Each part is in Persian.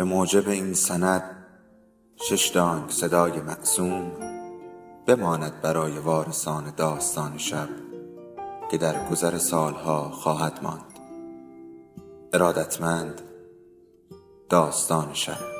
به موجب این سند شش دانگ صدای معصوم بماند برای وارثان داستان شب که در گذر سالها خواهد ماند. ارادتمند داستان شب.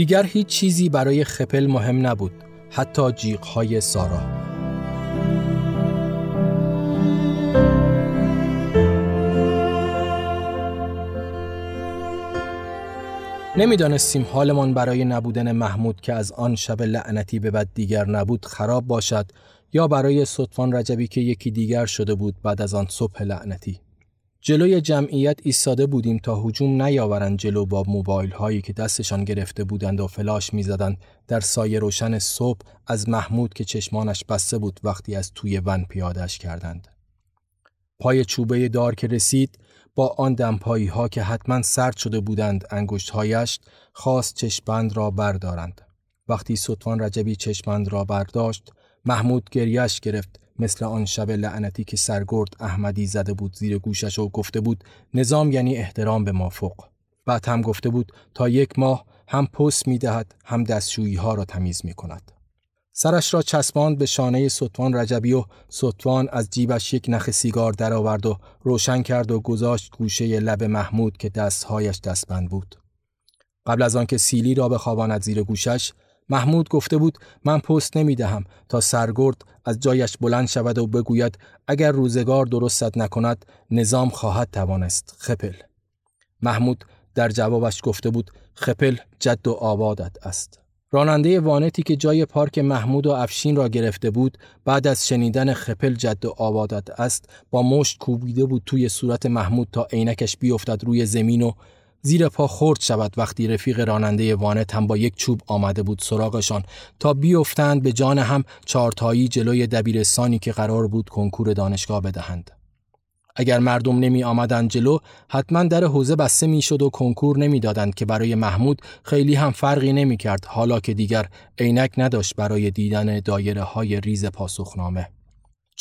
دیگر هیچ چیزی برای خپل مهم نبود حتی جیغهای سارا. نمی‌دانستیم حالمان برای نبودن محمود که از آن شب لعنتی به بعد دیگر نبود خراب باشد یا برای صدفان رجبی که یکی دیگر شده بود بعد از آن صبح لعنتی. جلوی جمعیت ایستاده بودیم تا هجوم نیاورند جلو با موبایل هایی که دستشان گرفته بودند و فلاش می‌زدند در سایه روشن صبح از محمود که چشمانش بسته بود وقتی از توی ون پیادش کردند. پای چوبه دار که رسید با آن دمپایی ها که حتما سرد شده بودند انگشتهایش خواست چشمند را بردارند. وقتی سطفان رجبی چشمند را برداشت محمود گریش گرفت مثل آن شب لعنتی که سرگرد احمدی زده بود زیر گوشش و گفته بود نظام یعنی احترام به مافوق بعد هم گفته بود تا یک ماه هم پست می دهد هم دستشویی ها را تمیز می کند. سرش را چسباند به شانه سطوان رجبی و سطوان از جیبش یک نخ سیگار درآورد و روشن کرد و گذاشت گوشه لب محمود که دستهایش دستبند بود. قبل از آنکه سیلی را بخواباند زیر گوشش محمود گفته بود من پست نمی دهم تا سرگرد از جایش بلند شود و بگوید اگر روزگار درستت نکند نظام خواهد توانست. خپل. محمود در جوابش گفته بود خپل جد و آبادت است. راننده وانتی که جای پارک محمود و افشین را گرفته بود بعد از شنیدن خپل جد و آبادت است با مشت کوبیده بود توی صورت محمود تا عینکش بیفتد روی زمین و زیر پا خورد شود وقتی رفیق راننده وانت هم با یک چوب آمده بود سراغشان تا بیفتند به جان هم چارتایی جلوی دبیرستانی که قرار بود کنکور دانشگاه بدهند. اگر مردم نمی آمدند جلو حتما در حوزه بسته می شد و کنکور نمی دادند که برای محمود خیلی هم فرقی نمی کرد حالا که دیگر عینک نداشت برای دیدن دایره های ریز پاسخنامه.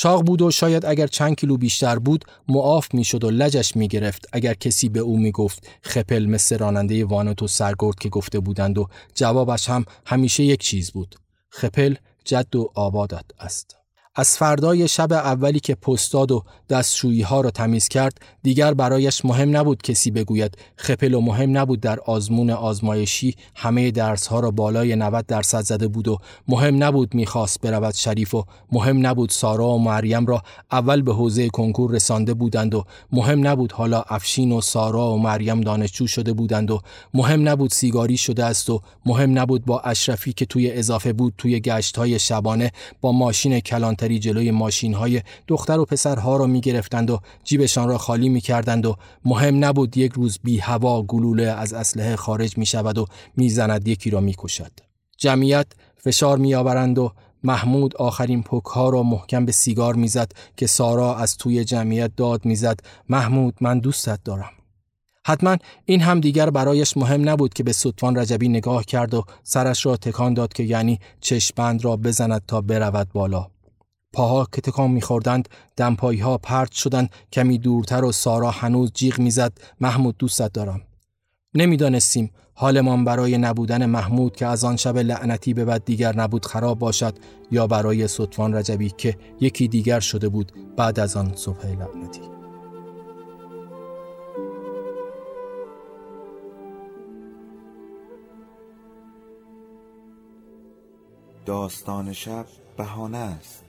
چاق بود و شاید اگر چند کیلو بیشتر بود معاف می‌شد و لجش می‌گرفت. اگر کسی به او می‌گفت خپل مثل راننده وانتو سرگرد که گفته بودند و جوابش هم همیشه یک چیز بود خپل جد و آبادت است. از فردای شب اولی که پستاد و دستشویی ها را تمیز کرد دیگر برایش مهم نبود کسی بگوید. خپل و مهم نبود در آزمون آزمایشی همه درس ها را بالای 90 درصد زده بود و مهم نبود می‌خواست برود شریف و مهم نبود سارا و مریم را اول به حوزه کنکور رسانده بودند و مهم نبود حالا افشین و سارا و مریم دانشجو شده بودند و مهم نبود سیگاری شده است و مهم نبود با اشرفی که توی اضافه بود توی گشت های شبانه با ماشین کلانتری جلوی ماشین های دختر و پسرها را می گرفتند و جیبشان را خالی می کردند و مهم نبود یک روز بی هوا گلوله از اسلحه خارج می شود و می زند یکی را می کشد. جمعیت فشار می آورند و محمود آخرین پک ها را محکم به سیگار می‌زد که سارا از توی جمعیت داد می‌زد محمود من دوستت دارم حتما این هم دیگر برایش مهم نبود که به سطفان رجبی نگاه کرد و سرش را تکان داد که یعنی چشمند را بزند تا برود بالا پاها که تکان میخوردند دمپایی ها پرت شدند کمی دورتر و سارا هنوز جیغ می‌زد. محمود دوستت دارم. نمی‌دانستیم. حالمان برای نبودن محمود که از آن شب لعنتی به بعد دیگر نبود خراب باشد یا برای سطفان رجبی که یکی دیگر شده بود بعد از آن صبح لعنتی. داستان شب بهانه است.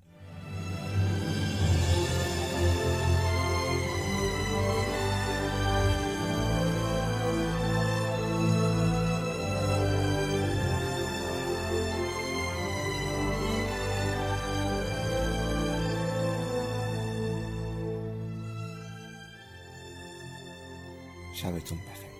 sabes tú más.